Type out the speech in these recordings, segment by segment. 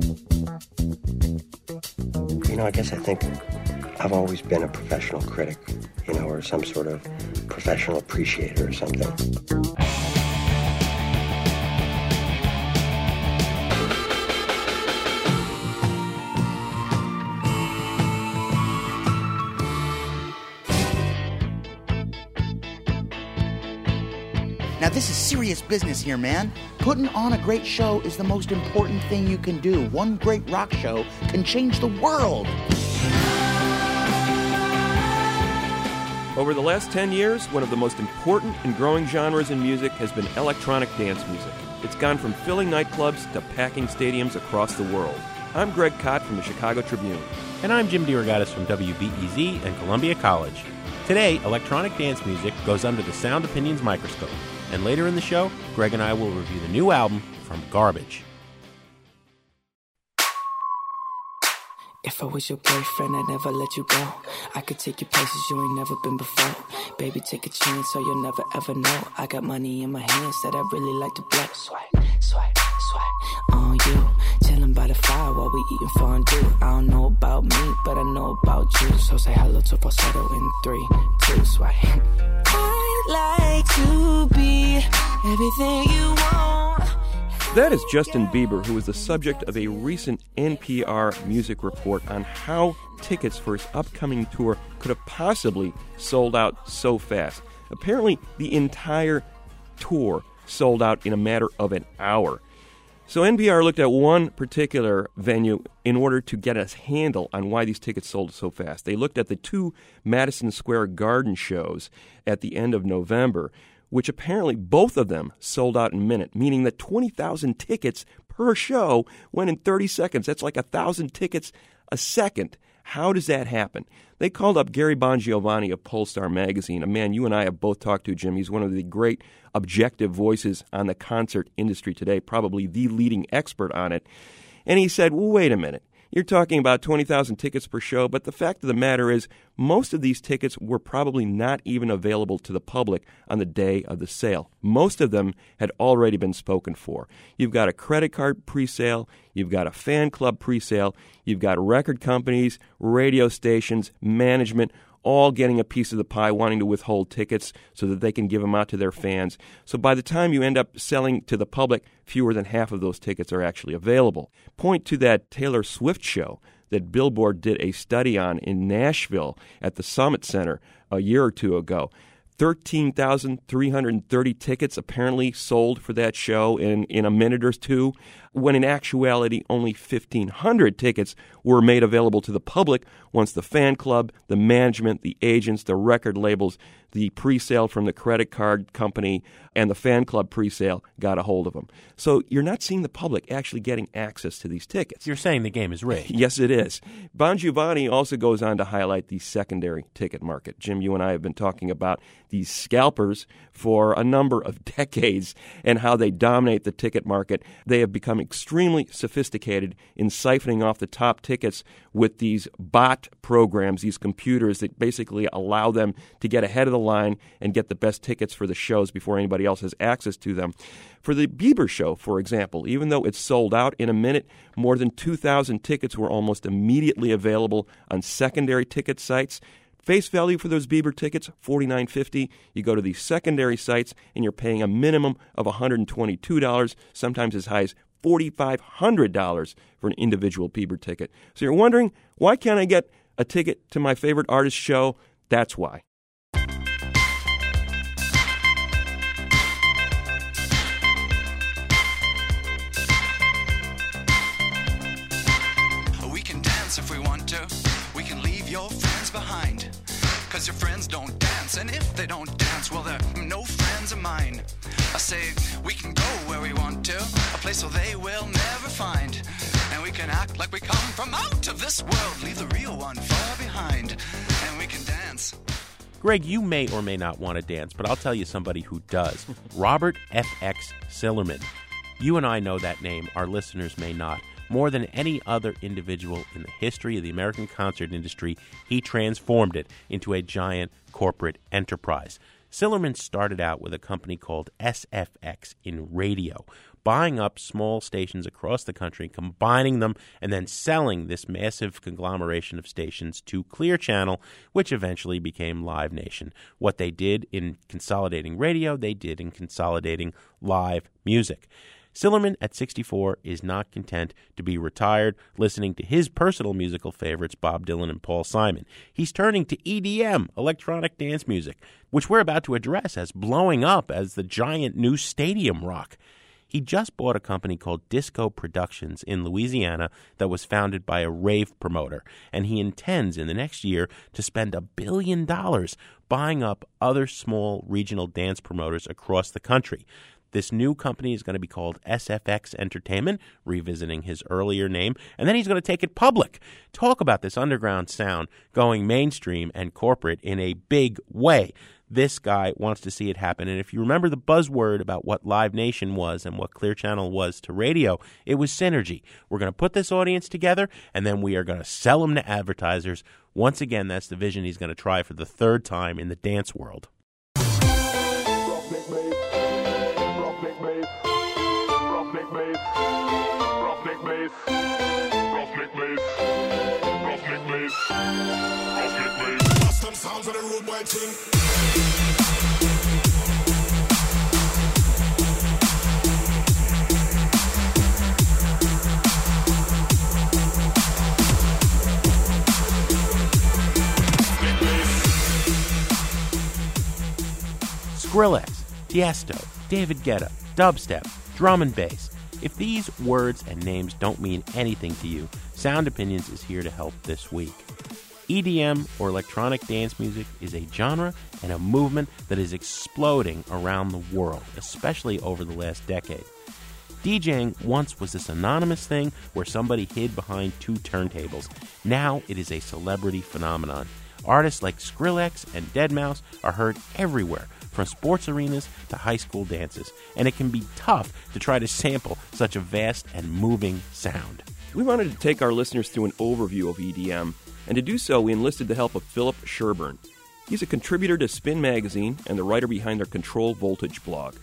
You know, I guess I think I've always been a professional critic, you know, or some sort of professional appreciator or something. This is serious business here, man. Putting on a great show is the most important thing you can do. One great rock show can change the world. Over the last 10 years, one of the most important and growing genres in music has been electronic dance music. It's gone from filling nightclubs to packing stadiums across the world. I'm Greg Kot from the Chicago Tribune. And I'm Jim DeRogatis from WBEZ and Columbia College. Today, electronic dance music goes under the Sound Opinions microscope. And later in the show, Greg and I will review the new album from Garbage. If I was your boyfriend, I'd never let you go. I could take you places you ain't never been before. Baby, take a chance so you'll never ever know. I got money in my hands that I really like to blow. Swipe, swipe, swipe on you. Chilling by the fire while we eating fondue. I don't know about me, but I know about you. So say hello to falsetto in three, two, swipe. Like to be everything you want. That is Justin Bieber, who was the subject of a recent NPR music report on how tickets for his upcoming tour could have possibly sold out so fast. Apparently, the entire tour sold out in a matter of an hour. So NPR looked at one particular venue in order to get a handle on why these tickets sold so fast. They looked at the two Madison Square Garden shows at the end of November, which apparently both of them sold out in a minute, meaning that 20,000 tickets per show went in 30 seconds. That's like a 1,000 tickets a second. How does that happen? They called up Gary Bongiovanni of Pollstar Magazine, a man you and I have both talked to, Jim. He's one of the great objective voices on the concert industry today, probably the leading expert on it. And he said, well, wait a minute. You're talking about 20,000 tickets per show, but the fact of the matter is, most of these tickets were probably not even available to the public on the day of the sale. Most of them had already been spoken for. You've got a credit card presale, you've got a fan club presale, you've got record companies, radio stations, management, all getting a piece of the pie, wanting to withhold tickets so that they can give them out to their fans. So by the time you end up selling to the public, fewer than half of those tickets are actually available. Point to that Taylor Swift show that Billboard did a study on in Nashville at the Sommet Center a year or two ago. 13,330 tickets apparently sold for that show in, in a minute or two, when in actuality only 1,500 tickets were made available to the public once the fan club, the management, the agents, the record labels, the pre-sale from the credit card company, and the fan club pre-sale got a hold of them. So you're not seeing the public actually getting access to these tickets. You're saying the game is rigged. Yes, it is. Bongiovanni also goes on to highlight the secondary ticket market. Jim, you and I have been talking about these scalpers for a number of decades and how they dominate the ticket market. They have become extremely sophisticated in siphoning off the top tickets with these bot programs, these computers that basically allow them to get ahead of the line and get the best tickets for the shows before anybody else has access to them. For the Bieber show, for example, even though it sold out in a minute, more than 2,000 tickets were almost immediately available on secondary ticket sites. Face value for those Bieber tickets, $49.50. You go to these secondary sites and you're paying a minimum of $122, sometimes as high as $4,500 for an individual Bieber ticket. So you're wondering, why can't I get a ticket to my favorite artist's show? That's why. We can dance if we want to. We can leave your friends behind. Cause your friends don't dance, and if they don't dance, well, they're no friends of mine. I say we can go where we want to, a place where they will never find. And we can act like we come from out of this world, leave the real one far behind. And we can dance. Greg, you may or may not want to dance, but I'll tell you somebody who does. Robert F.X. Sillerman. You and I know that name, our listeners may not. More than any other individual in the history of the American concert industry, he transformed it into a giant corporate enterprise. Sillerman started out with a company called SFX in radio, buying up small stations across the country, combining them, and then selling this massive conglomeration of stations to Clear Channel, which eventually became Live Nation. What they did in consolidating radio, they did in consolidating live music. Sillerman, at 64, is not content to be retired, listening to his personal musical favorites, Bob Dylan and Paul Simon. He's turning to EDM, electronic dance music, which we're about to address as blowing up as the giant new stadium rock. He just bought a company called Disco Productions in Louisiana that was founded by a rave promoter, and he intends in the next year to spend a billion dollars buying up other small regional dance promoters across the country. This new company is going to be called SFX Entertainment, revisiting his earlier name, and then he's going to take it public. Talk about this underground sound going mainstream and corporate in a big way. This guy wants to see it happen. And if you remember the buzzword about what Live Nation was and what Clear Channel was to radio, it was synergy. We're going to put this audience together and then we are going to sell them to advertisers. Once again, that's the vision he's going to try for the third time in the dance world. Skrillex, Tiesto, David Guetta, dubstep, drum and bass. If these words and names don't mean anything to you, Sound Opinions is here to help this week. EDM, or electronic dance music, is a genre and a movement that is exploding around the world, especially over the last decade. DJing once was this anonymous thing where somebody hid behind two turntables. Now it is a celebrity phenomenon. Artists like Skrillex and Deadmau5 are heard everywhere, from sports arenas to high school dances, and it can be tough to try to sample such a vast and moving sound. We wanted to take our listeners through an overview of EDM and to do so, we enlisted the help of Philip Sherburne. He's a contributor to Spin Magazine and the writer behind their Control Voltage blog.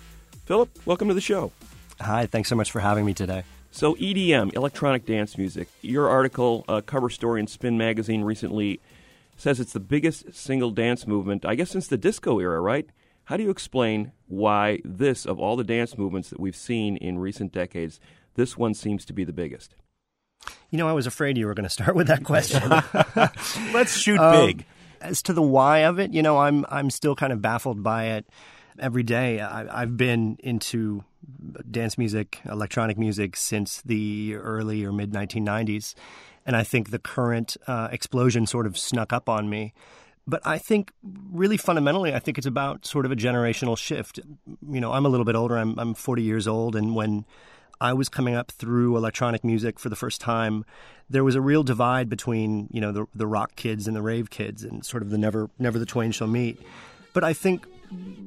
Philip, welcome to the show. Hi, thanks so much for having me today. So, EDM, electronic dance music. Your article, uh, cover story in Spin Magazine recently, says it's the biggest single dance movement, I guess, since the disco era, right? How do you explain why this, of all the dance movements that we've seen in recent decades, this one seems to be the biggest? You know, I was afraid you were going to start with that question. Let's shoot um, big. As to the why of it, you know, I'm I'm still kind of baffled by it every day. I, I've been into dance music, electronic music since the early or mid 1990s, and I think the current uh, explosion sort of snuck up on me. But I think really fundamentally, I think it's about sort of a generational shift. You know, I'm a little bit older. I'm I'm 40 years old, and when I was coming up through electronic music for the first time, there was a real divide between you know the the rock kids and the rave kids, and sort of the never never the twain shall meet. But I think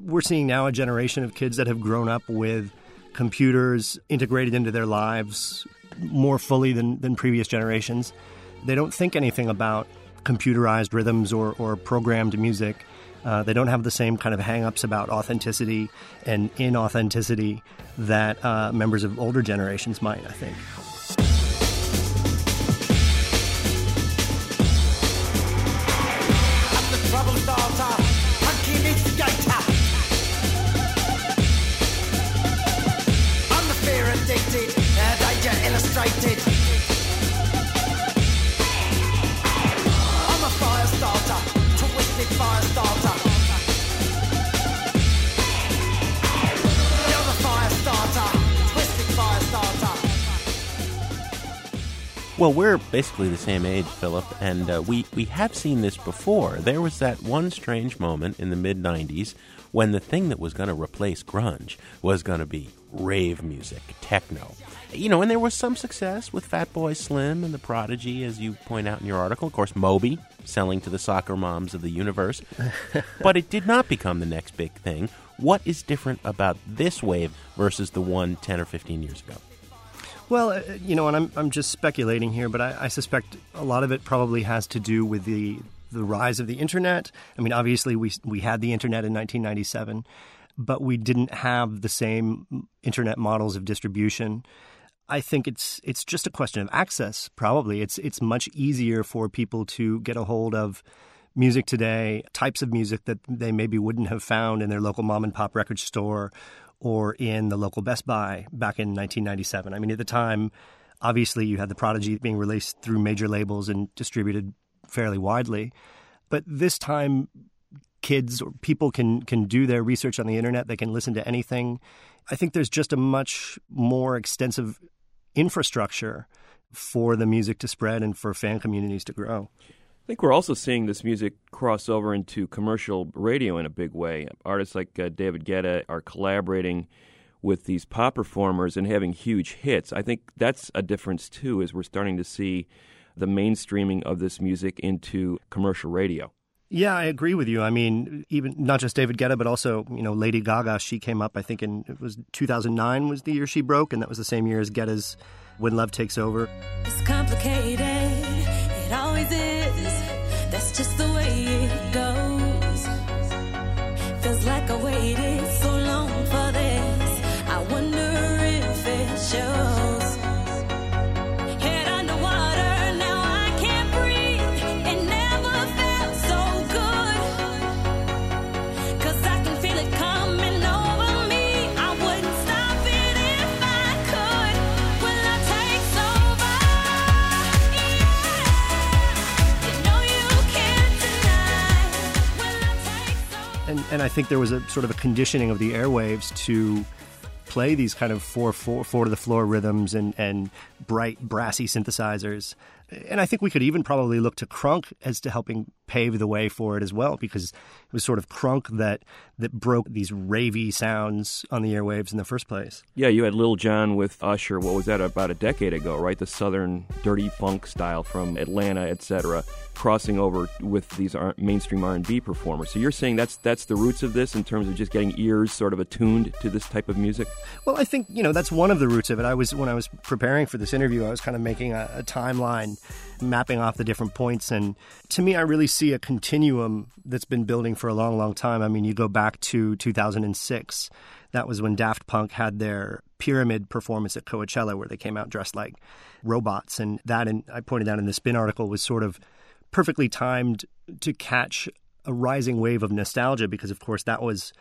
we're seeing now a generation of kids that have grown up with computers integrated into their lives more fully than, than previous generations. They don't think anything about computerized rhythms or, or programmed music. Uh, they don't have the same kind of hangups about authenticity and inauthenticity that uh, members of older generations might, I think. Well, we're basically the same age, Philip, and uh, we, we have seen this before. There was that one strange moment in the mid 90s when the thing that was going to replace grunge was going to be rave music, techno. You know, and there was some success with Fatboy Slim and the Prodigy, as you point out in your article. Of course, Moby selling to the soccer moms of the universe. but it did not become the next big thing. What is different about this wave versus the one 10 or 15 years ago? Well, uh, you know, and I'm, I'm just speculating here, but I, I suspect a lot of it probably has to do with the the rise of the internet. I mean, obviously, we we had the internet in 1997. but we didn't have the same internet models of distribution. I think it's it's just a question of access. Probably it's it's much easier for people to get a hold of music today, types of music that they maybe wouldn't have found in their local mom and pop record store or in the local Best Buy back in 1997. I mean, at the time, obviously you had the Prodigy being released through major labels and distributed fairly widely, but this time kids or people can can do their research on the internet. They can listen to anything. I think there's just a much more extensive infrastructure for the music to spread and for fan communities to grow. I think we're also seeing this music cross over into commercial radio in a big way. Artists like uh, David Guetta are collaborating with these pop performers and having huge hits. I think that's a difference too, as we're starting to see the mainstreaming of this music into commercial radio. Yeah, I agree with you. I mean, even not just David Guetta, but also you know Lady Gaga. She came up, I think, in it was 2009 was the year she broke, and that was the same year as Guetta's "When Love Takes Over." It's complicated. Always is. That's just the way it goes. Feels like I waited and I think there was a sort of a conditioning of the airwaves to play these kind of four four four to the floor rhythms and and bright brassy synthesizers. And I think we could even probably look to crunk as to helping pave the way for it as well, because it was sort of crunk that that broke these ravey sounds on the airwaves in the first place. Yeah, you had Lil Jon with Usher. What was that about a decade ago, right? The southern dirty funk style from Atlanta, etc., crossing over with these R- mainstream R&B performers. So you're saying that's that's the roots of this in terms of just getting ears sort of attuned to this type of music. Well, I think you know that's one of the roots of it. I was when I was preparing for this interview, I was kind of making a, a timeline, mapping off the different points, and to me, I really see a continuum that's been building for a long, long time. I mean, you go back to 2006. That was when Daft Punk had their pyramid performance at Coachella, where they came out dressed like robots, and that, and I pointed out in the Spin article, was sort of perfectly timed to catch a rising wave of nostalgia because, of course, that was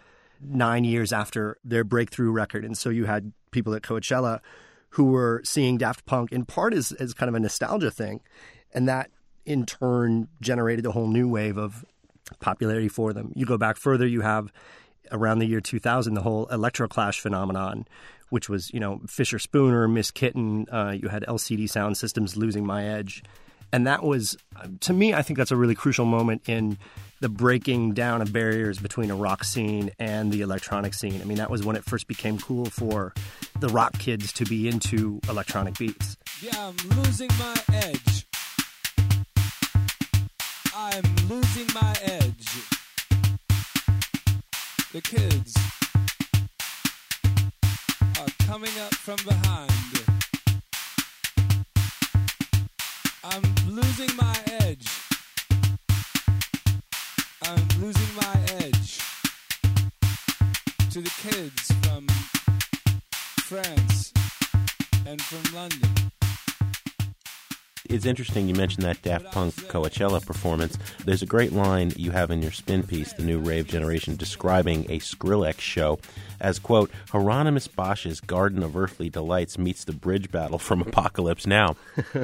nine years after their breakthrough record. And so you had people at Coachella who were seeing Daft Punk in part as, as kind of a nostalgia thing. And that in turn generated a whole new wave of popularity for them. You go back further, you have around the year 2000 the whole electroclash phenomenon which was you know fisher spooner Miss Kittin uh, you had LCD Soundsystem's losing my edge and that was to me i think that's a really crucial moment in the breaking down of barriers between a rock scene and the electronic scene i mean that was when it first became cool for the rock kids to be into electronic beats Yeah, I'm losing my edge. I'm losing my edge. The kids are coming up from behind. I'm losing my edge. I'm losing my edge to the kids from France and from London. It's interesting you mentioned that Daft Punk Coachella performance. There's a great line you have in your spin piece, The New Rave Generation, describing a Skrillex show as, quote, Hieronymus Bosch's Garden of Earthly Delights meets the bridge battle from Apocalypse Now.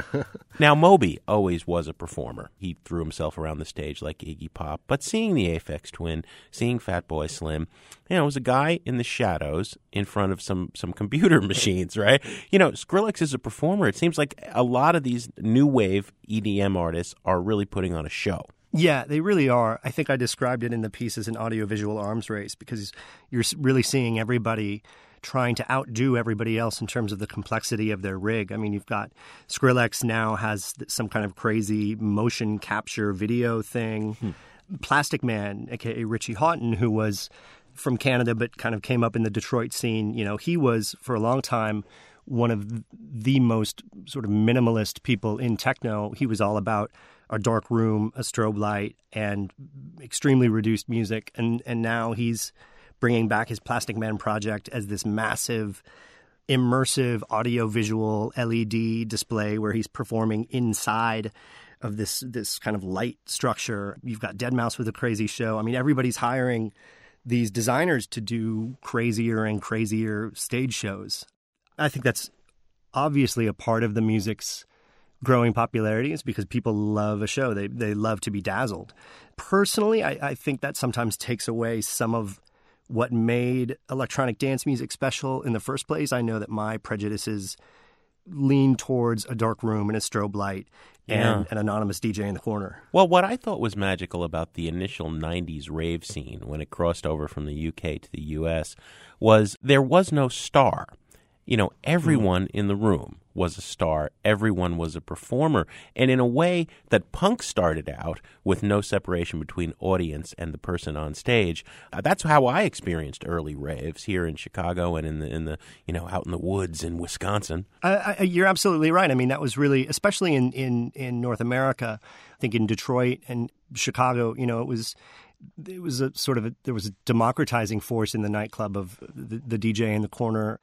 now, Moby always was a performer. He threw himself around the stage like Iggy Pop. But seeing the Aphex Twin, seeing Fatboy Slim, you know, it was a guy in the shadows in front of some some computer machines, right? You know, Skrillex is a performer. It seems like a lot of these new wave EDM artists are really putting on a show. Yeah, they really are. I think I described it in the piece as an audiovisual arms race because you're really seeing everybody trying to outdo everybody else in terms of the complexity of their rig. I mean, you've got Skrillex now has some kind of crazy motion capture video thing. Hmm. Plastikman, aka Richie Hawtin, who was from Canada but kind of came up in the Detroit scene, you know, he was for a long time one of the most sort of minimalist people in techno. He was all about a dark room, a strobe light, and extremely reduced music. And and now he's bringing back his Plastikman project as this massive, immersive audio-visual LED display where he's performing inside of this this kind of light structure. You've got Deadmau5 with a crazy show. I mean, everybody's hiring these designers to do crazier and crazier stage shows. I think that's obviously a part of the music's growing popularity is because people love a show. They they love to be dazzled. Personally, I, I think that sometimes takes away some of what made electronic dance music special in the first place. I know that my prejudices lean towards a dark room and a strobe light and Yeah. an anonymous DJ in the corner. Well, what I thought was magical about the initial 90s rave scene when it crossed over from the UK to the US was there was no star. You know, everyone in the room was a star, everyone was a performer. And in a way that punk started out with no separation between audience and the person on stage, uh, that's how I experienced early raves here in Chicago and in the in the, you know, out in the woods in Wisconsin. I, I, you're absolutely right. I mean, that was really, especially in, in, in North America, I think in Detroit and Chicago, you know, it was it was a sort of a, there was a democratizing force in the nightclub of the, the DJ in the corner.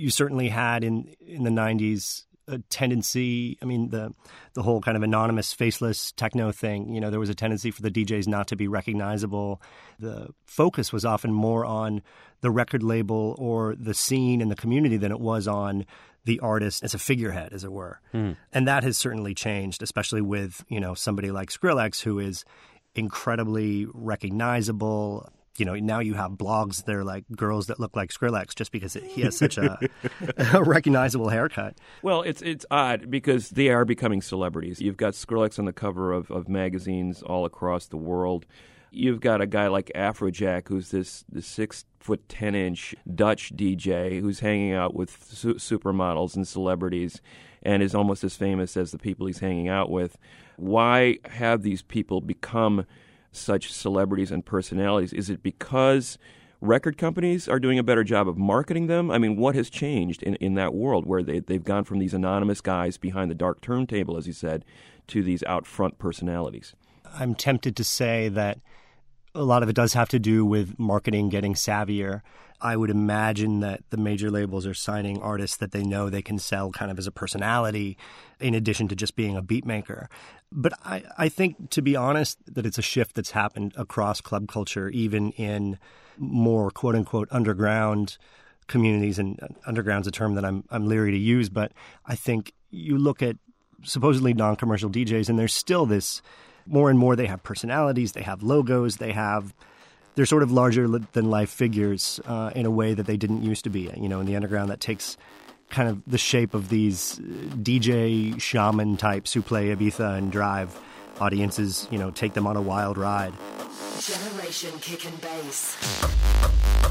You certainly had in in the '90s a tendency. I mean, the the whole kind of anonymous, faceless techno thing. You know, there was a tendency for the DJs not to be recognizable. The focus was often more on the record label or the scene and the community than it was on the artist as a figurehead, as it were. Hmm. And that has certainly changed, especially with you know somebody like Skrillex, who is incredibly recognizable. You know, now you have blogs. They're like girls that look like Skrillex, just because it, he has such a, a recognizable haircut. Well, it's it's odd because they are becoming celebrities. You've got Skrillex on the cover of, of magazines all across the world. You've got a guy like Afrojack, who's this, this six foot ten inch Dutch DJ who's hanging out with su- supermodels and celebrities, and is almost as famous as the people he's hanging out with. Why have these people become such celebrities and personalities? Is it because record companies are doing a better job of marketing them? I mean, what has changed in, in that world where they, they've gone from these anonymous guys behind the dark turntable, as you said, to these out front personalities? I'm tempted to say that a lot of it does have to do with marketing getting savvier. I would imagine that the major labels are signing artists that they know they can sell kind of as a personality in addition to just being a beat maker. But I, I think, to be honest, that it's a shift that's happened across club culture, even in more quote unquote underground communities. And uh, underground's a term that I'm, I'm leery to use, but I think you look at supposedly non commercial DJs, and there's still this more and more they have personalities, they have logos, they have they're sort of larger than life figures uh, in a way that they didn't used to be. You know, in the underground, that takes kind of the shape of these uh, DJ shaman types who play Ibiza and drive audiences. You know, take them on a wild ride. Generation kick and bass.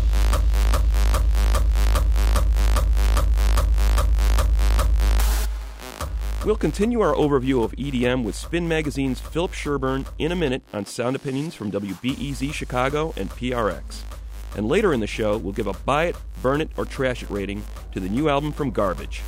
We'll continue our overview of EDM with Spin Magazine's Philip Sherburne in a minute on Sound Opinions from WBEZ Chicago and PRX. And later in the show, we'll give a buy it, burn it, or trash it rating to the new album from Garbage.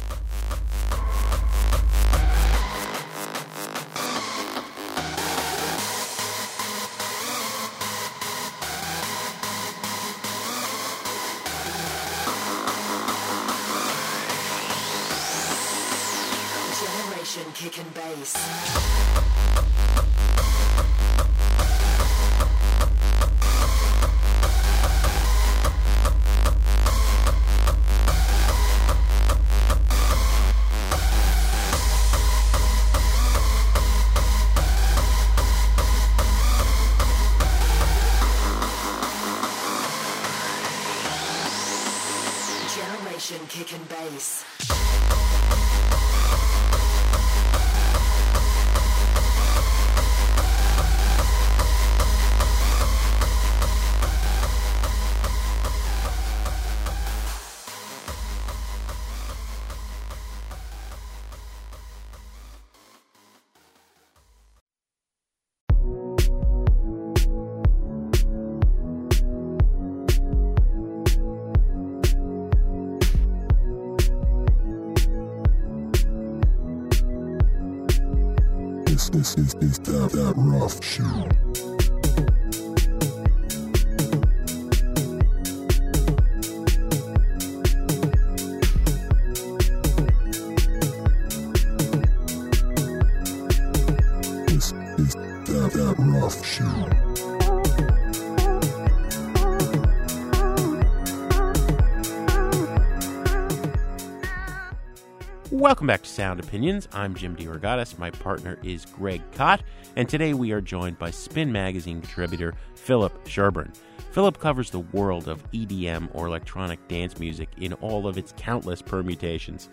Welcome back to Sound Opinions. I'm Jim DeRogatis. My partner is Greg Kot, and today we are joined by Spin Magazine contributor Philip Sherburne. Philip covers the world of EDM or electronic dance music in all of its countless permutations.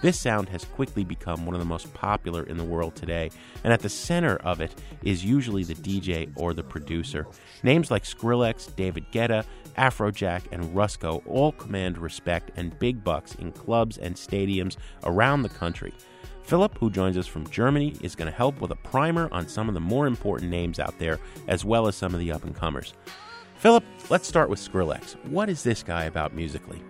This sound has quickly become one of the most popular in the world today, and at the center of it is usually the DJ or the producer. Names like Skrillex, David Guetta, Afrojack, and Rusko all command respect and big bucks in clubs and stadiums around the country. Philip, who joins us from Germany, is going to help with a primer on some of the more important names out there, as well as some of the up and comers. Philip, let's start with Skrillex. What is this guy about musically?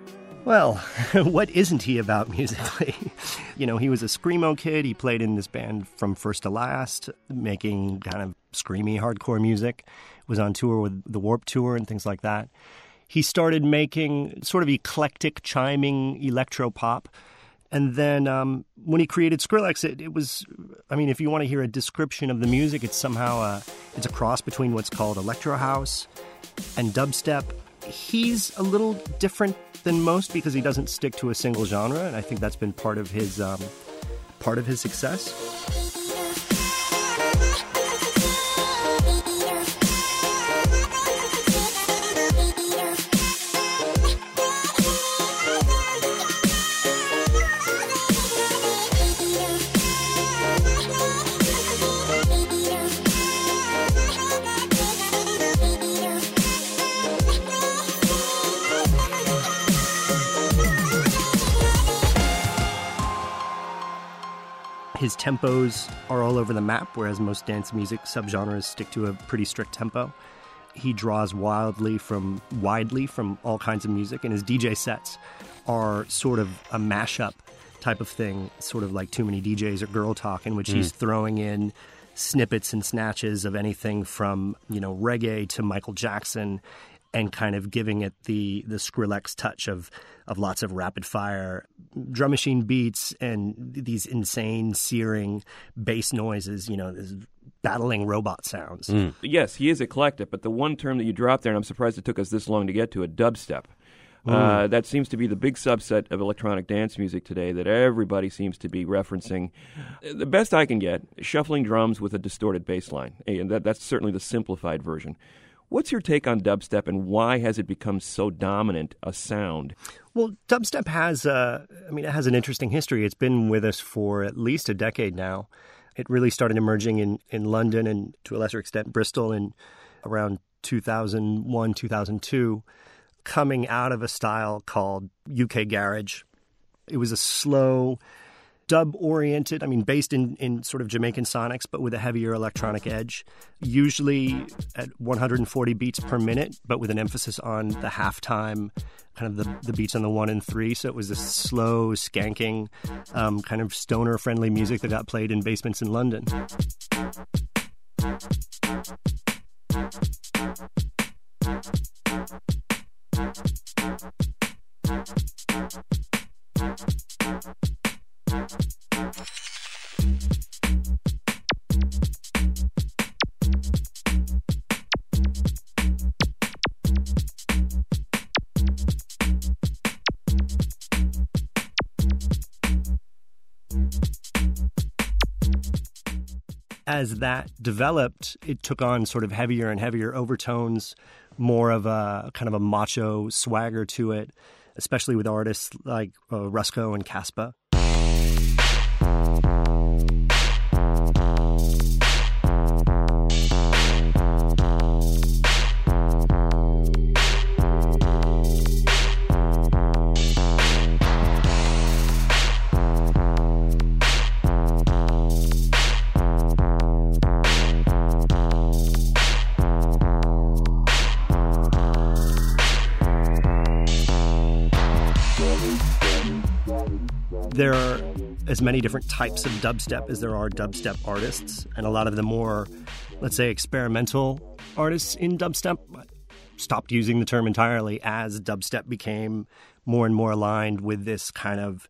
Well, what isn't he about musically? you know, he was a screamo kid. He played in this band from first to last, making kind of screamy hardcore music. Was on tour with the Warp Tour and things like that. He started making sort of eclectic, chiming electro pop. And then um, when he created Skrillex, it, it, was, I mean, if you want to hear a description of the music, it's somehow a, it's a cross between what's called electro house and dubstep. He's a little different than most because he doesn't stick to a single genre, and I think that's been part of his um, part of his success. His tempos are all over the map, whereas most dance music subgenres stick to a pretty strict tempo. He draws wildly from widely from all kinds of music, and his DJ sets are sort of a mashup type of thing, sort of like too many DJs or girl talk, in which mm. he's throwing in snippets and snatches of anything from you know reggae to Michael Jackson, and kind of giving it the the Skrillex touch of of lots of rapid fire drum machine beats and these insane searing bass noises. You know, this battling robot sounds. Mm. Yes, he is eclectic, but the one term that you dropped there, and I'm surprised it took us this long to get to it, dubstep. Uh, that seems to be the big subset of electronic dance music today that everybody seems to be referencing. The best I can get, shuffling drums with a distorted bass line. And that, that's certainly the simplified version. What's your take on dubstep and why has it become so dominant a sound? Well, dubstep has, uh, I mean, it has an interesting history. It's been with us for at least a decade now. It really started emerging in, in London and to a lesser extent Bristol in around 2001, 2002, coming out of a style called UK Garage. It was a slow, dub oriented, I mean, based in, in sort of Jamaican sonics, but with a heavier electronic edge, usually at 140 beats per minute, but with an emphasis on the halftime, kind of the, the beats on the one and three. So it was this slow, skanking, um, kind of stoner friendly music that got played in basements in London. As that developed, it took on sort of heavier and heavier overtones, more of a kind of a macho swagger to it, especially with artists like uh, Rusko and Caspa. As many different types of dubstep as there are dubstep artists, and a lot of the more, let's say, experimental artists in dubstep stopped using the term entirely as dubstep became more and more aligned with this kind of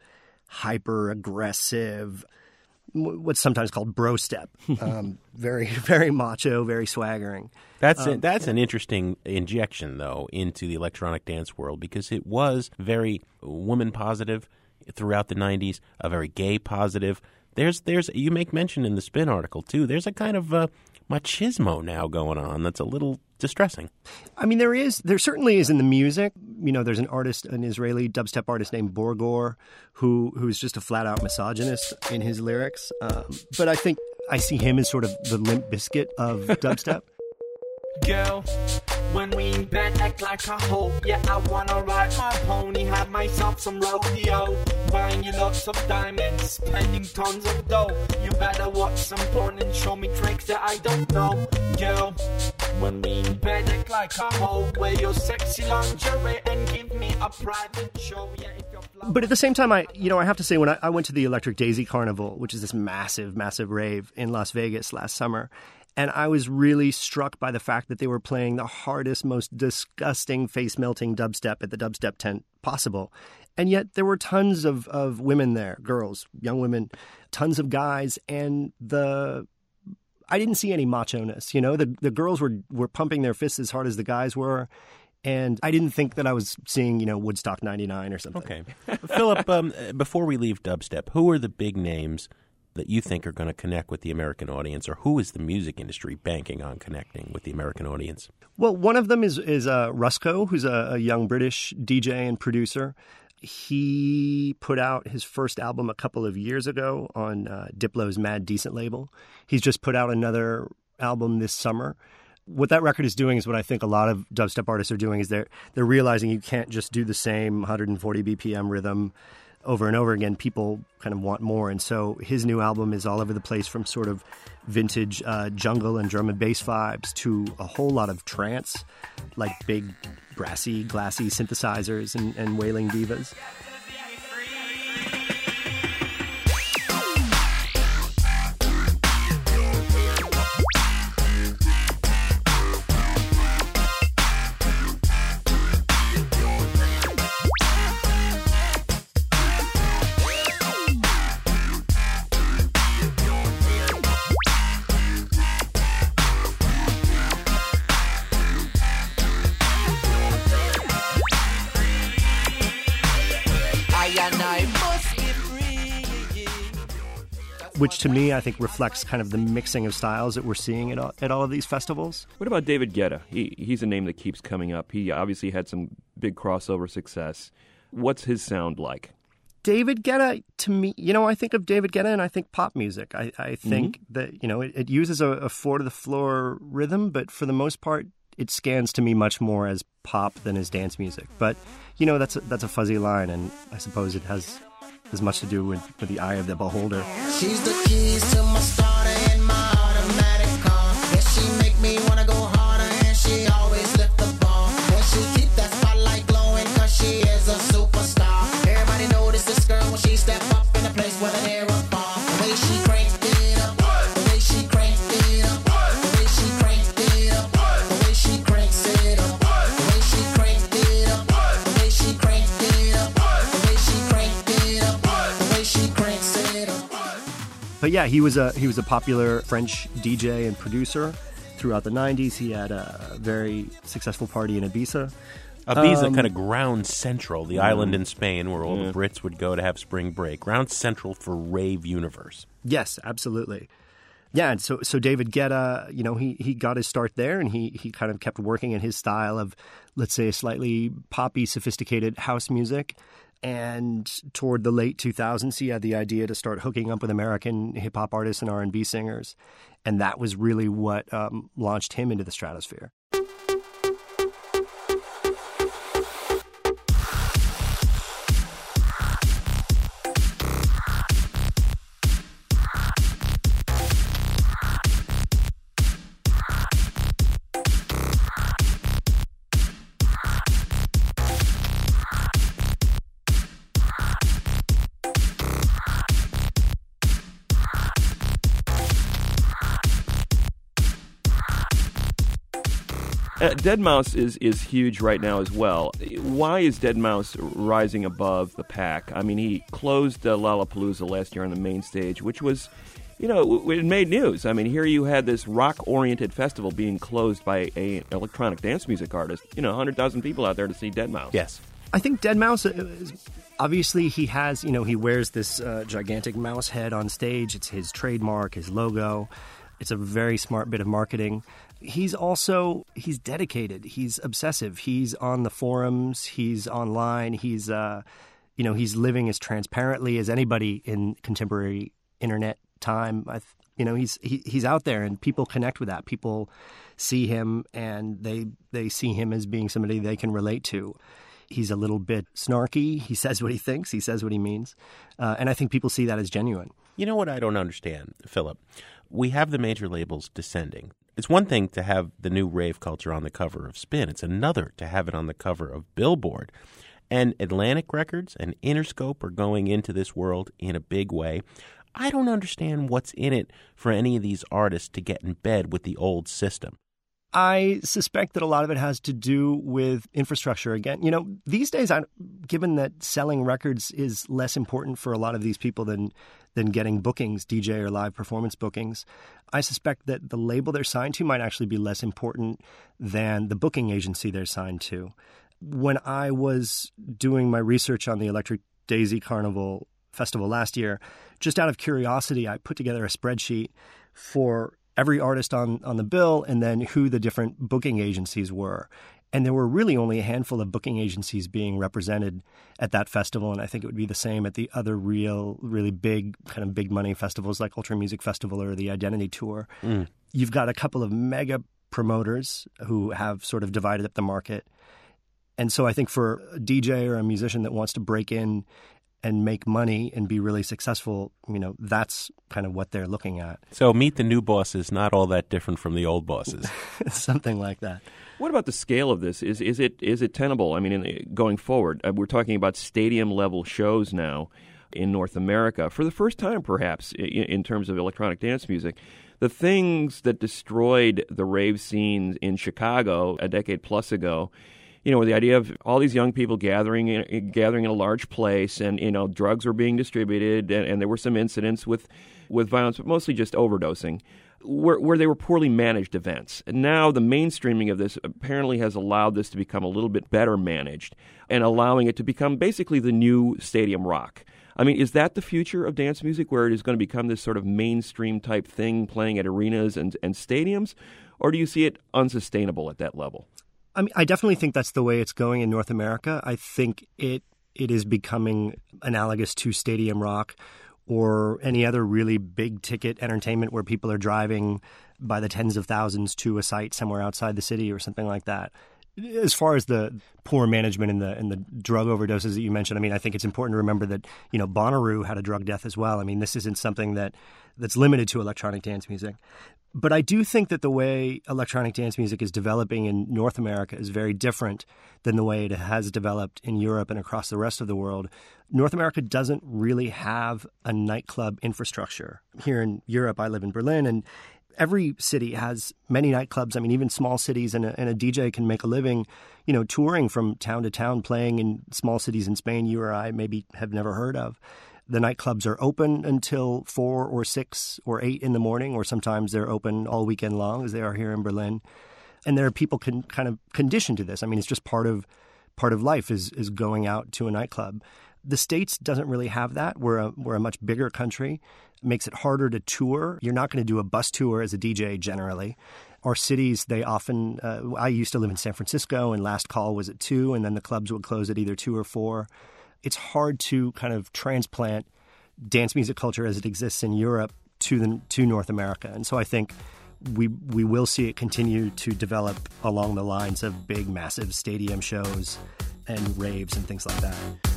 hyper aggressive, what's sometimes called bro step. Um, very, very macho, very swaggering. That's a, Um, that's an interesting injection, though, into the electronic dance world because it was very woman positive throughout the '90s, a very gay positive. There's there's you make mention in the Spin article too. There's a kind of uh, machismo now going on that's a little distressing. I mean, there is, there certainly is in the music. You know, there's an artist, an Israeli dubstep artist named Borgore, who who's just a flat out misogynist in his lyrics. Um, but I think I see him as sort of the Limp Bizkit of dubstep. Girl, when we in bed, act like a hoe. Yeah, I wanna ride my pony, have myself some rodeo. Buying you lots of diamonds, spending tons of dough. You better watch some porn and show me tricks that I don't know. Girl, when we in bed, act like a hoe. Wear your sexy lingerie and give me a private show. Yeah, But at the same time, I you know I have to say when I, I went to the Electric Daisy Carnival, which is this massive, massive rave in Las Vegas last summer, and I was really struck by the fact that they were playing the hardest, most disgusting, face melting dubstep at the dubstep tent possible. And yet there were tons of, of women there, girls, young women, tons of guys, and the I didn't see any macho ness. You know, the the girls were were pumping their fists as hard as the guys were. And I didn't think that I was seeing, you know, Woodstock '99 or something. Okay, Philip. Um, before we leave dubstep, who are the big names that you think are going to connect with the American audience, or who is the music industry banking on connecting with the American audience? Well, one of them is is uh, Rusko, who's a, a young British DJ and producer. He put out his first album a couple of years ago on uh, Diplo's Mad Decent label. He's just put out another album this summer. What that record is doing is what I think a lot of dubstep artists are doing is they're they're realizing you can't just do the same 140 BPM rhythm over and over again. People kind of want more, and so his new album is all over the place from sort of vintage uh, jungle and drum and bass vibes to a whole lot of trance, like big brassy, glassy synthesizers and, and wailing divas. Which to me I think reflects kind of the mixing of styles that we're seeing at all, at all of these festivals. What about David Guetta? He, he's a name that keeps coming up. He obviously had some big crossover success. What's his sound like? David Guetta, to me, you know, I think of David Guetta and I think pop music. I, I mm-hmm. think that, you know, it, it uses a, a four to the floor rhythm, but for the most part, it scans to me much more as pop than as dance music. But, you know, that's a, that's a fuzzy line, and I suppose it has as much to do with, with the eye of the beholder. But yeah, he was a he was a popular French DJ and producer throughout the '90s. He had a very successful party in Ibiza. Ibiza, Um, kind of ground central, the island in Spain where all the Brits would go to have spring break. Ground central for rave universe. Yes, absolutely. Yeah, and so so David Guetta, you know, he he got his start there, and he he kind of kept working in his style of, let's say, slightly poppy, sophisticated house music. And toward the late 2000s, he had the idea to start hooking up with American hip hop artists and R and B singers, and that was really what um, launched him into the stratosphere. Deadmau5 is, is huge right now as well. Why is Deadmau5 rising above the pack? I mean, he closed uh, Lollapalooza last year on the main stage, which was, you know, it made news. I mean, here you had this rock-oriented festival being closed by a electronic dance music artist. You know, 100,000 people out there to see Deadmau5. Yes. I think Deadmau5. uh, is- Obviously, he has. You know, he wears this uh, gigantic mouse head on stage. It's his trademark, his logo. It's a very smart bit of marketing. He's also he's dedicated. He's obsessive. He's on the forums. He's online. He's uh, you know, he's living as transparently as anybody in contemporary internet time. I, you know, he's he, he's out there, and people connect with that. People see him, and they they see him as being somebody they can relate to. He's a little bit snarky. He says what he thinks. He says what he means, uh, and I think people see that as genuine. You know what I don't understand, Philip? We have the major labels descending. It's one thing to have the new rave culture on the cover of Spin, it's another to have it on the cover of Billboard. And Atlantic Records and Interscope are going into this world in a big way. I don't understand what's in it for any of these artists to get in bed with the old system. I suspect that a lot of it has to do with infrastructure. Again, you know, these days, I, given that selling records is less important for a lot of these people than than getting bookings, DJ or live performance bookings, I suspect that the label they're signed to might actually be less important than the booking agency they're signed to. When I was doing my research on the Electric Daisy Carnival festival last year, just out of curiosity, I put together a spreadsheet for every artist on, on the bill and then who the different booking agencies were. And there were really only a handful of booking agencies being represented at that festival. And I think it would be the same at the other real, really big, kind of big money festivals like Ultra Music Festival or the Identity Tour. Mm. You've got a couple of mega promoters who have sort of divided up the market. And so I think for a DJ or a musician that wants to break in and make money and be really successful, you know, that's kind of what they're looking at. So meet the new bosses, not all that different from the old bosses. Something like that. What about the scale of this? Is is it is it tenable? I mean, in, going forward, uh, we're talking about stadium level shows now in North America for the first time, perhaps in, in terms of electronic dance music. The things that destroyed the rave scenes in Chicago a decade plus ago you know, the idea of all these young people gathering in, gathering in a large place, and you know, drugs were being distributed, and, and there were some incidents with with violence, but mostly just overdosing, where, where they were poorly managed events. And now the mainstreaming of this apparently has allowed this to become a little bit better managed, and allowing it to become basically the new stadium rock. I mean, is that the future of dance music, where it is going to become this sort of mainstream type thing, playing at arenas and, and stadiums, or do you see it unsustainable at that level? I mean, I definitely think that's the way it's going in North America. I think it it is becoming analogous to stadium rock or any other really big ticket entertainment where people are driving by the tens of thousands to a site somewhere outside the city or something like that. As far as the poor management and the and the drug overdoses that you mentioned, I mean, I think it's important to remember that you know Bonnaroo had a drug death as well. I mean, this isn't something that that's limited to electronic dance music. But I do think that the way electronic dance music is developing in North America is very different than the way it has developed in Europe and across the rest of the world. North America doesn't really have a nightclub infrastructure. Here in Europe, I live in Berlin, and every city has many nightclubs. I mean, even small cities, and a, and a DJ can make a living, you know, touring from town to town, playing in small cities in Spain you or I maybe have never heard of. The nightclubs are open until four or six or eight in the morning, or sometimes they're open all weekend long, as they are here in Berlin. And there are people can kind of conditioned to this. I mean, it's just part of part of life is is going out to a nightclub. The states doesn't really have that. We're a we're a much bigger country. It makes it harder to tour. You're not going to do a bus tour as a DJ generally. Our cities, they often. Uh, I used to live in San Francisco, and last call was at two, and then the clubs would close at either two or four it's hard to kind of transplant dance music culture as it exists in Europe to the, to North America. And so I think we we will see it continue to develop along the lines of big, massive stadium shows and raves and things like that.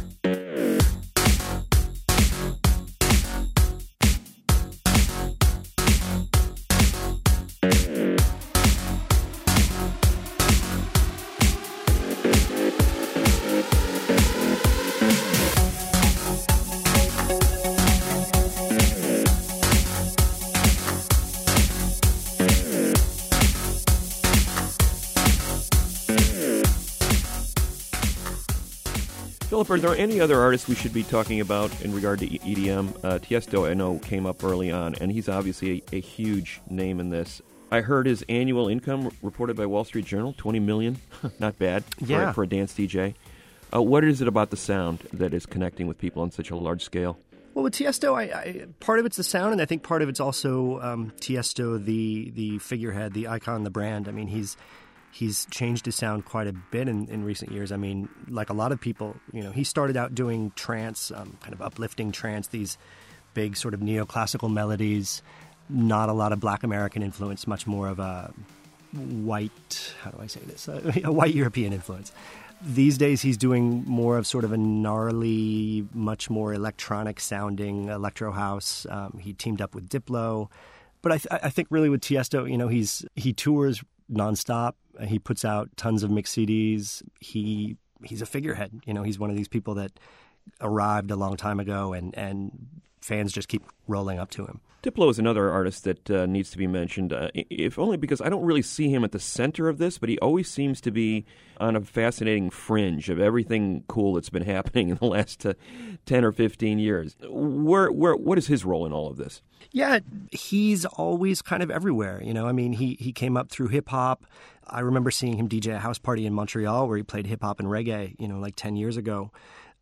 Philip, are there any other artists we should be talking about in regard to E- EDM? Uh, Tiesto, I know, came up early on, and he's obviously a, a huge name in this. I heard his annual income reported by Wall Street Journal, twenty million. Not bad for, Yeah. for a dance DJ. Uh, what is it about the sound that is connecting with people on such a large scale? Well, with Tiesto, I, I, part of it's the sound, and I think part of it's also um, Tiesto, the the figurehead, the icon, the brand. I mean, he's he's changed his sound quite a bit in, in recent years. I mean, like a lot of people, you know, he started out doing trance, um, kind of uplifting trance, these big sort of neoclassical melodies. Not a lot of Black American influence, much more of a white. How do I say this? a white European influence. These days, he's doing more of sort of a gnarly, much more electronic sounding electro house. Um, he teamed up with Diplo, but I, th- I think really with Tiesto, you know, he's he tours nonstop. He puts out tons of mix CDs. He he's a figurehead. You know, he's one of these people that arrived a long time ago, and and fans just keep rolling up to him. Diplo is another artist that uh, needs to be mentioned, uh, if only because I don't really see him at the center of this, but he always seems to be on a fascinating fringe of everything cool that's been happening in the last uh, 10 or 15 years. Where, where, what is his role in all of this? Yeah, he's always kind of everywhere. You know, I mean, he he came up through hip hop. I remember seeing him DJ a house party in Montreal where he played hip hop and reggae. You know, like ten years ago,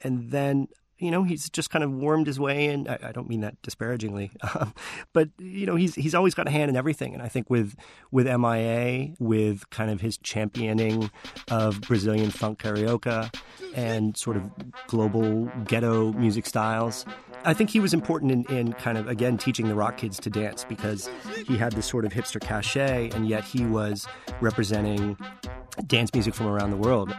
and then. You know, he's just kind of wormed his way in. I, I don't mean that disparagingly, um, but you know, he's he's always got a hand in everything. And I think with with MIA, with kind of his championing of Brazilian funk carioca and sort of global ghetto music styles, I think he was important in, in kind of again teaching the rock kids to dance because he had this sort of hipster cachet, and yet he was representing dance music from around the world.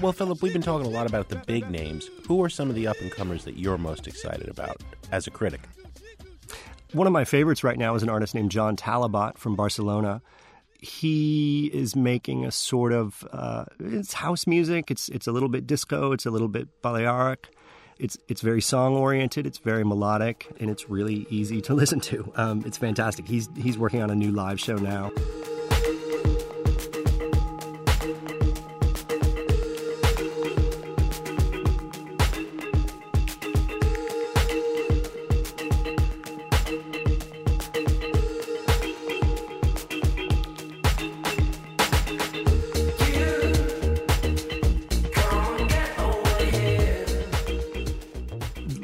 Well, Philip, we've been talking a lot about the big names. Who are some of the up and comers that you're most excited about as a critic? One of my favorites right now is an artist named John Talabot from Barcelona. He is making a sort of uh, it's house music. It's it's a little bit disco. It's a little bit Balearic. It's it's very song oriented. It's very melodic, and it's really easy to listen to. Um, it's fantastic. He's he's working on a new live show now.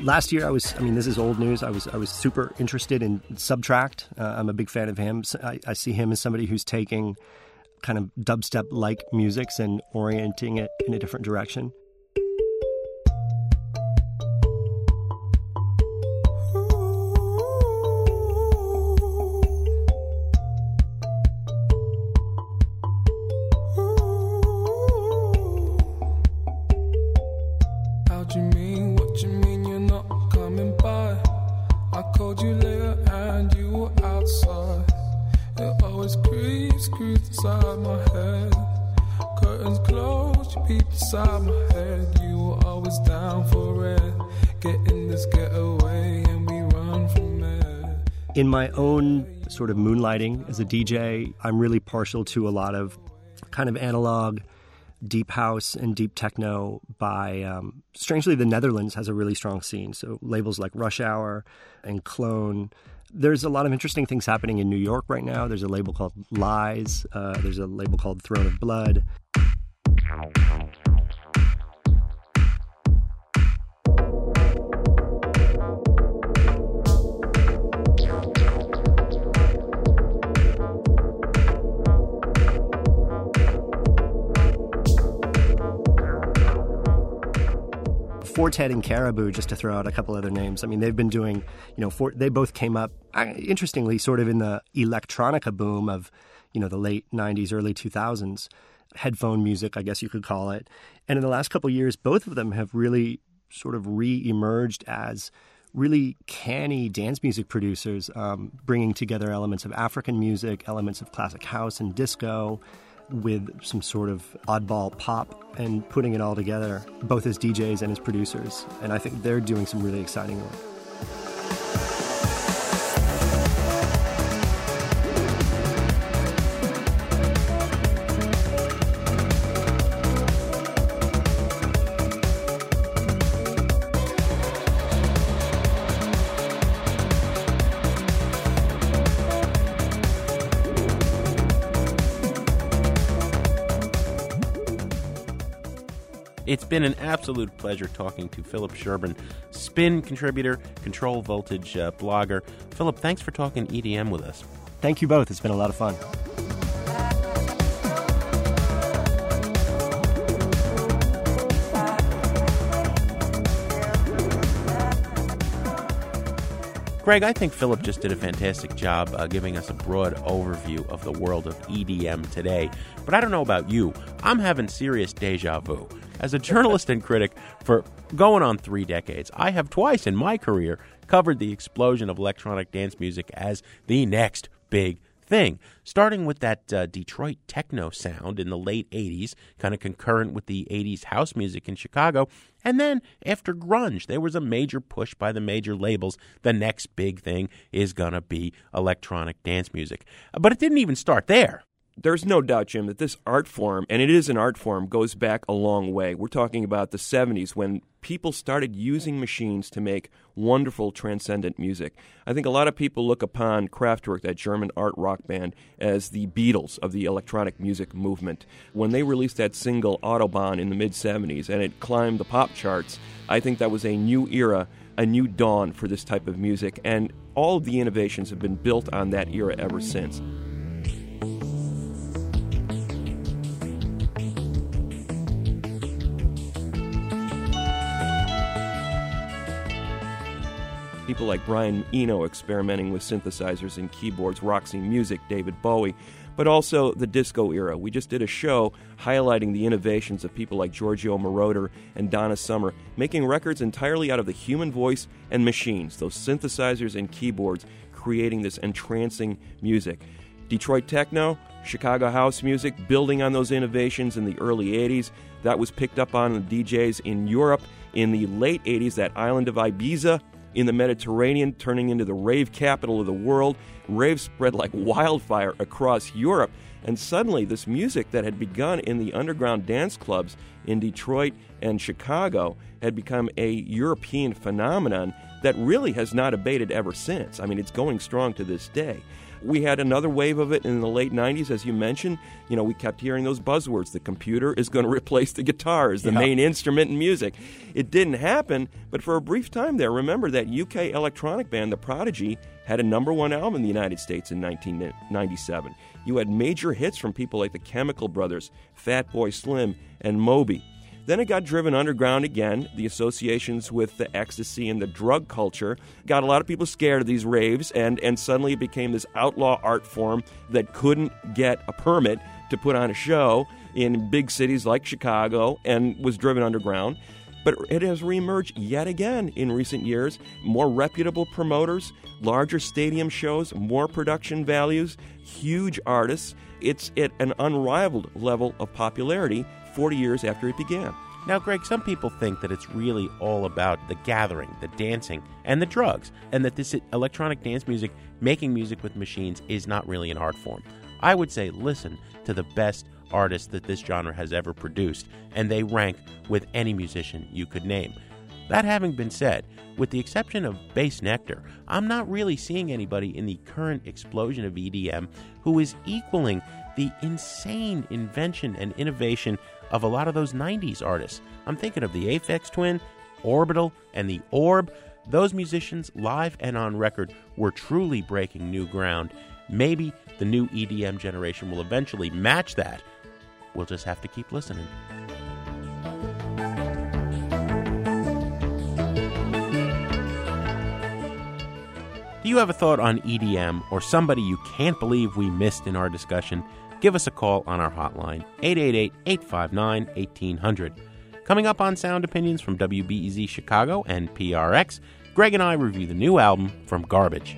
Last year I was I mean this is old news. I was I was super interested in SBTRKT. Uh, I'm a big fan of him. I, I see him as somebody who's taking kind of dubstep like musics and orienting it in a different direction in my own sort of moonlighting as a DJ I'm really partial to a lot of kind of analog deep house and deep techno by um, strangely the netherlands has a really strong scene. So labels like rush hour and clone there's a lot of interesting things happening in new york right now. There's a label called lies uh, there's a label called throne of blood Four Tet and Caribou, just to throw out a couple other names. I mean, they've been doing, you know, for, they both came up, uh, interestingly, sort of in the electronica boom of, you know, the late 90s, early 2000s, headphone music, I guess you could call it. And in the last couple years, both of them have really sort of re-emerged as really canny dance music producers, um, bringing together elements of African music, elements of classic house and disco, with some sort of oddball pop, and putting it all together, both as DJs and as producers. And I think they're doing some really exciting work. It's been an absolute pleasure talking to Philip Sherburne, spin contributor, control voltage uh, blogger. Philip, thanks for talking EDM with us. Thank you both. It's been a lot of fun. Greg, I think Philip just did a fantastic job uh, giving us a broad overview of the world of EDM today. But I don't know about you. I'm having serious deja vu. As a journalist and critic for going on three decades, I have twice in my career covered the explosion of electronic dance music as the next big thing. Starting with that uh, Detroit techno sound in the late 80s, kind of concurrent with the 80s house music in Chicago. And then after grunge, there was a major push by the major labels. The next big thing is going to be electronic dance music. But it didn't even start there. There's no doubt, Jim, that this art form, and it is an art form, goes back a long way. We're talking about the 70s when people started using machines to make wonderful, transcendent music. I think a lot of people look upon Kraftwerk, that German art rock band, as the Beatles of the electronic music movement. When they released that single Autobahn in the mid 70s and it climbed the pop charts, I think that was a new era, a new dawn for this type of music, and all of the innovations have been built on that era ever since. People like Brian Eno experimenting with synthesizers and keyboards, Roxy Music, David Bowie, but also the disco era. We just did a show highlighting the innovations of people like Giorgio Moroder and Donna Summer, making records entirely out of the human voice and machines, those synthesizers and keyboards creating this entrancing music. Detroit techno, Chicago house music, building on those innovations in the early 80s. That was picked up on the DJs in Europe in the late 80s, that island of Ibiza in the Mediterranean, turning into the rave capital of the world. Rave spread like wildfire across Europe. And suddenly, this music that had begun in the underground dance clubs in Detroit and Chicago had become a European phenomenon that really has not abated ever since. I mean, it's going strong to this day. We had another wave of it in the late 90s, as you mentioned. You know, we kept hearing those buzzwords. The computer is going to replace the guitar as the Yeah. main instrument in music. It didn't happen, but for a brief time there, remember that UK electronic band, The Prodigy, had a number one album in the United States in 1997. You had major hits from people like the Chemical Brothers, Fatboy Slim, and Moby. Then it got driven underground again. The associations with the ecstasy and the drug culture got a lot of people scared of these raves, and, and suddenly it became this outlaw art form that couldn't get a permit to put on a show in big cities like Chicago and was driven underground. But it has reemerged yet again in recent years. More reputable promoters, larger stadium shows, more production values, huge artists. It's at an unrivaled level of popularity 40 years after it began. Now, Greg, some people think that it's really all about the gathering, the dancing, and the drugs, and that this electronic dance music, making music with machines, is not really an art form. I would say listen to the best artists that this genre has ever produced, and they rank with any musician you could name. That having been said, with the exception of Bassnectar, I'm not really seeing anybody in the current explosion of EDM who is equaling the insane invention and innovation of a lot of those 90s artists. I'm thinking of the Aphex Twin, Orbital, and the Orb. Those musicians, live and on record, were truly breaking new ground. Maybe the new EDM generation will eventually match that. We'll just have to keep listening. Do you have a thought on EDM or somebody you can't believe we missed in our discussion? Give us a call on our hotline, 888 859 1800. Coming up on Sound Opinions from WBEZ Chicago and PRX, Greg and I review the new album from Garbage.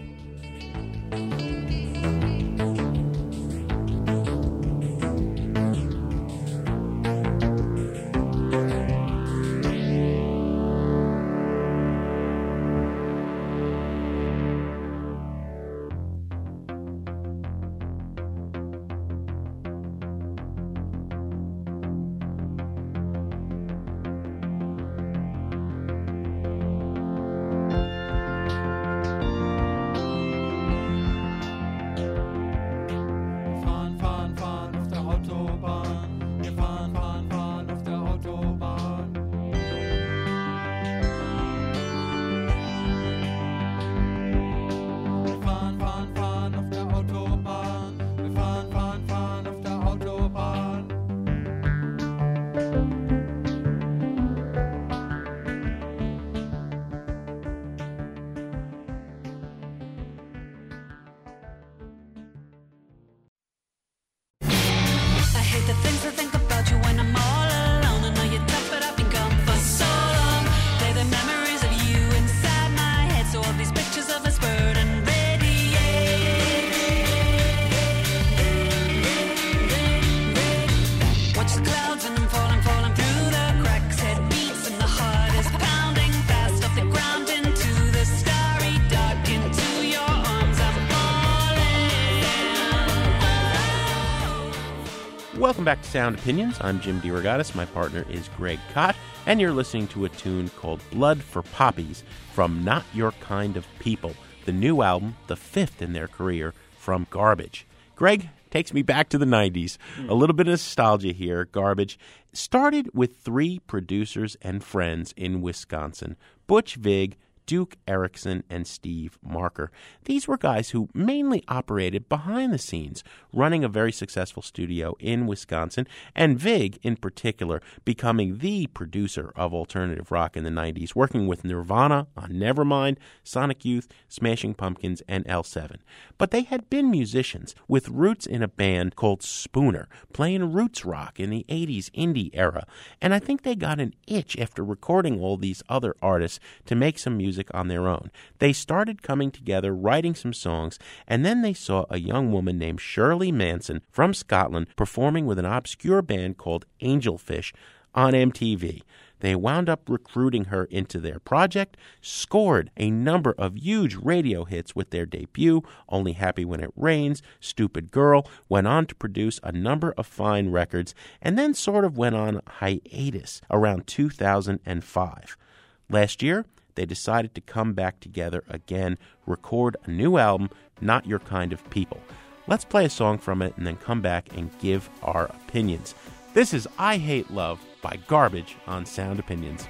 Welcome back to Sound Opinions. I'm Jim DeRogatis. My partner is Greg Kot, and you're listening to a tune called Blood for Poppies from Not Your Kind of People, the new album, the fifth in their career, from Garbage. Greg takes me back to the 90s. Hmm. A little bit of nostalgia here. Garbage started with three producers and friends in Wisconsin Butch Vig, Duke Erikson and Steve Marker. These were guys who mainly operated behind the scenes, running a very successful studio in Wisconsin, and Vig, in particular, becoming the producer of alternative rock in the 90s, working with Nirvana on Nevermind, Sonic Youth, Smashing Pumpkins, and L7. But they had been musicians with roots in a band called Spooner, playing roots rock in the 80s indie era, and I think they got an itch after recording all these other artists to make some music on their own. They started coming together, writing some songs, and then they saw a young woman named Shirley Manson from Scotland performing with an obscure band called Angelfish on MTV. They wound up recruiting her into their project, scored a number of huge radio hits with their debut, Only Happy When It Rains, Stupid Girl, went on to produce a number of fine records, and then sort of went on hiatus around 2005. Last year, they decided to come back together again, record a new album, Not Your Kind of People. Let's play a song from it and then come back and give our opinions. This is I Hate Love by Garbage on Sound Opinions.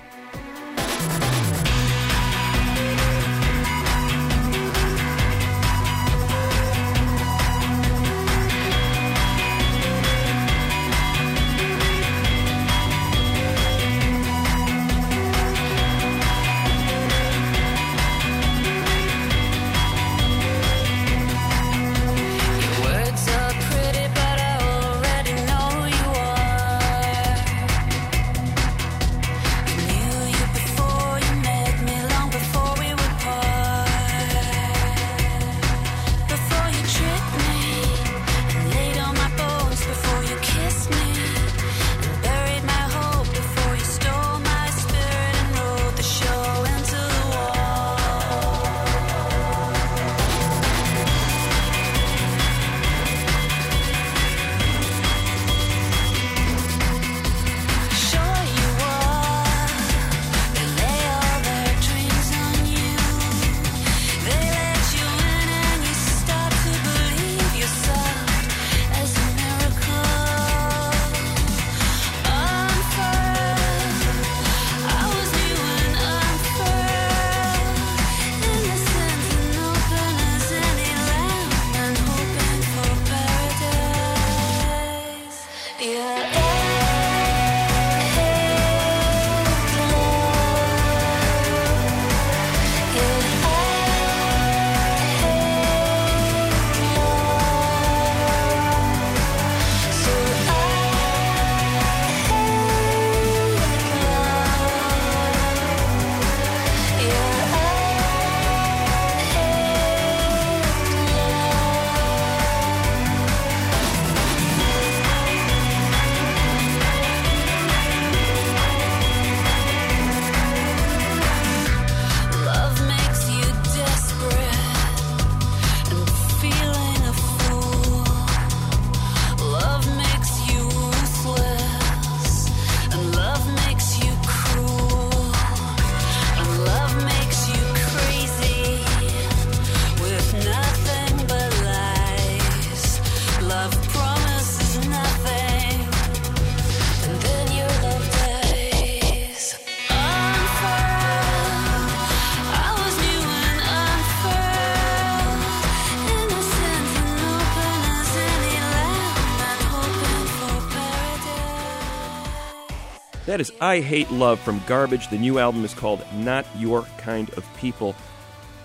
Is I Hate Love from Garbage. The new album is called Not Your Kind of People.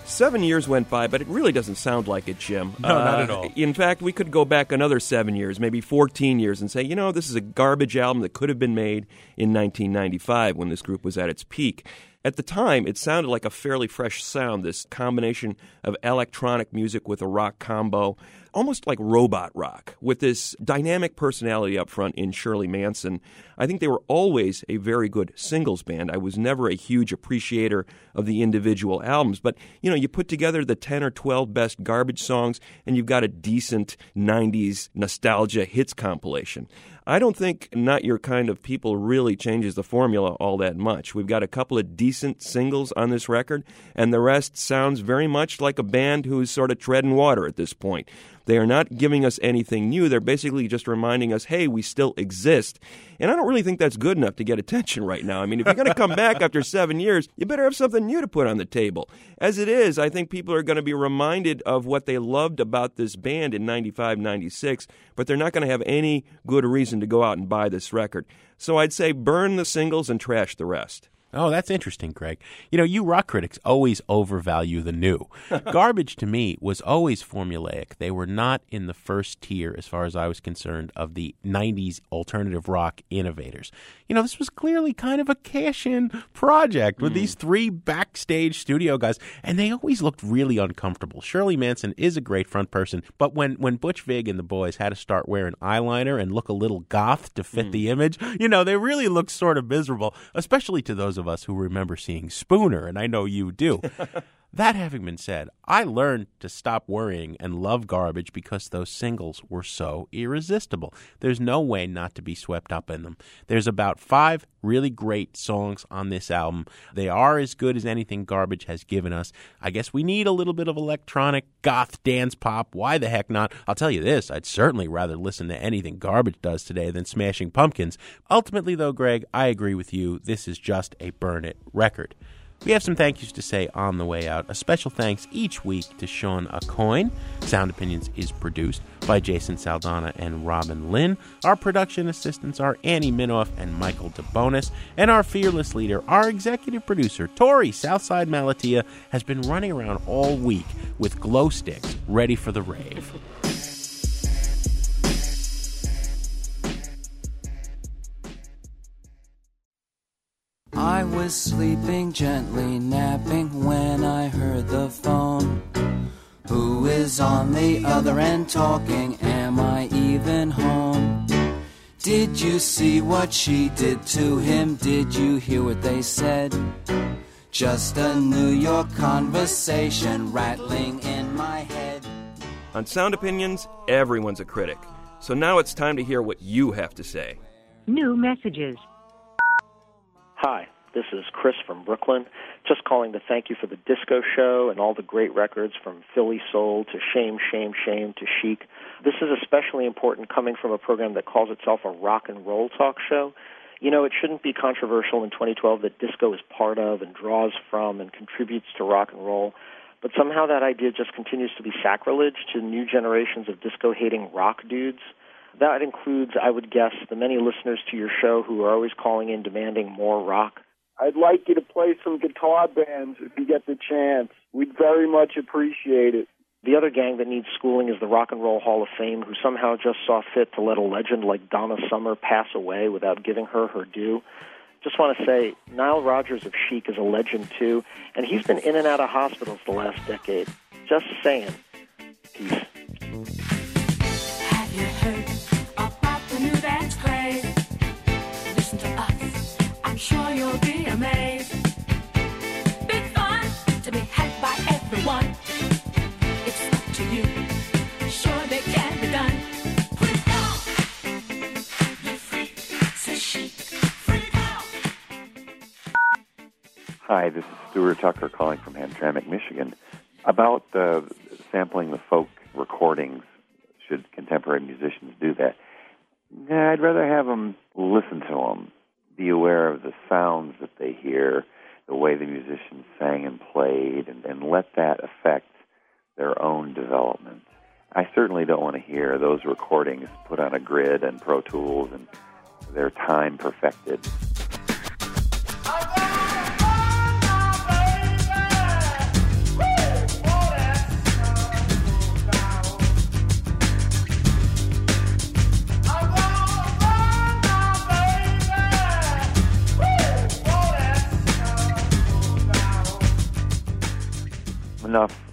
Seven years went by, but it really doesn't sound like it, Jim. No, not at uh, all. In fact, we could go back another seven years, maybe 14 years, and say, you know, this is a garbage album that could have been made in 1995 when this group was at its peak. At the time, it sounded like a fairly fresh sound, this combination of electronic music with a rock combo, almost like robot rock, with this dynamic personality up front in Shirley Manson. I think they were always a very good singles band. I was never a huge appreciator of the individual albums, but you know, you put together the 10 or 12 best garbage songs and you've got a decent 90s nostalgia hits compilation. I don't think Not Your Kind of People really changes the formula all that much. We've got a couple of decent singles on this record, and the rest sounds very much like a band who's sort of treading water at this point. They are not giving us anything new. They're basically just reminding us, hey, we still exist. And I don't really think that's good enough to get attention right now. I mean, if you're going to come back after seven years, you better have something new to put on the table. As it is, I think people are going to be reminded of what they loved about this band in 95, 96, but they're not going to have any good reason to go out and buy this record. So I'd say burn the singles and trash the rest. Oh, that's interesting, Greg. You know, you rock critics always overvalue the new. Garbage to me was always formulaic. They were not in the first tier, as far as I was concerned, of the 90s alternative rock innovators. You know, this was clearly kind of a cash in project with hmm. these three backstage studio guys, and they always looked really uncomfortable. Shirley Manson is a great front person, but when, when Butch Vig and the boys had to start wearing eyeliner and look a little goth to fit hmm. the image, you know, they really looked sort of miserable, especially to those of us who remember seeing Spooner, and I know you do. that having been said, I learned to stop worrying and love garbage because those singles were so irresistible. There's no way not to be swept up in them. There's about five really great songs on this album. They are as good as anything garbage has given us. I guess we need a little bit of electronic goth dance pop. Why the heck not? I'll tell you this, I'd certainly rather listen to anything garbage does today than Smashing Pumpkins. Ultimately, though, Greg, I agree with you. This is just a burn it record. We have some thank yous to say on the way out. A special thanks each week to Sean Acoin. Sound Opinions is produced by Jason Saldanha and Robin Linn. Our production assistants are Annie Minoff and Michael DeBonis. And our fearless leader, our executive producer, Torey Southside Malatia, has been running around all week with glow sticks ready for the rave. I was sleeping gently, napping when I heard the phone. Who is on the other end talking? Am I even home? Did you see what she did to him? Did you hear what they said? Just a New York conversation rattling in my head. On Sound Opinions, everyone's a critic. So now it's time to hear what you have to say. New messages. Hi, this is Chris from Brooklyn. Just calling to thank you for the disco show and all the great records from Philly Soul to Shame, Shame, Shame to Chic. This is especially important coming from a program that calls itself a rock and roll talk show. You know, it shouldn't be controversial in 2012 that disco is part of and draws from and contributes to rock and roll. But somehow that idea just continues to be sacrilege to new generations of disco hating rock dudes. That includes, I would guess, the many listeners to your show who are always calling in demanding more rock. I'd like you to play some guitar bands if you get the chance. We'd very much appreciate it. The other gang that needs schooling is the Rock and Roll Hall of Fame, who somehow just saw fit to let a legend like Donna Summer pass away without giving her her due. Just want to say, Nile Rodgers of Chic is a legend too, and he's been in and out of hospitals the last decade. Just saying. Peace. Hi, this is Stuart Tucker calling from Hamtramck, Michigan. About uh, sampling the folk recordings, should contemporary musicians do that? I'd rather have them listen to them, be aware of the sounds that they hear, the way the musicians sang and played, and, and let that affect their own development. I certainly don't want to hear those recordings put on a grid and Pro Tools and their time perfected.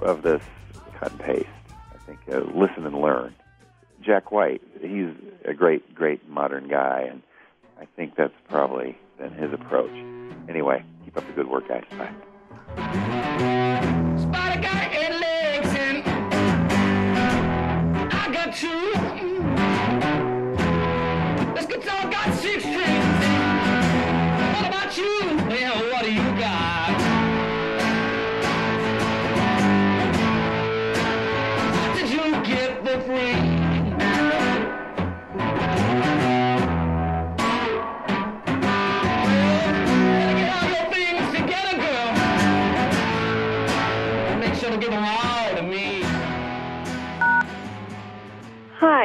Of this cut and paste. I think uh, listen and learn. Jack White, he's a great, great modern guy, and I think that's probably been his approach. Anyway, keep up the good work, guys. Bye.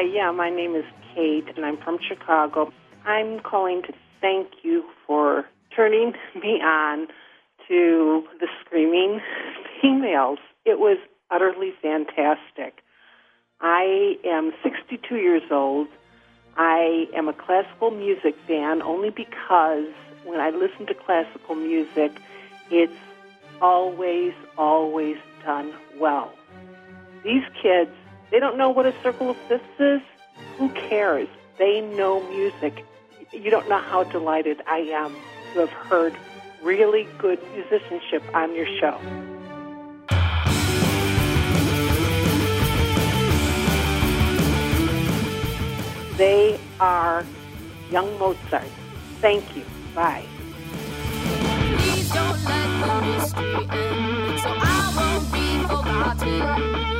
Hi, yeah, my name is Kate, and I'm from Chicago. I'm calling to thank you for turning me on to the Screaming Females. It was utterly fantastic. I am 62 years old. I am a classical music fan only because when I listen to classical music, it's always, always done well. These kids, they don't know what a circle of fifths is. Who cares? They know music. You don't know how delighted I am to have heard really good musicianship on your show. They are young Mozart. Thank you. Bye. Don't let so I won't be forgotten.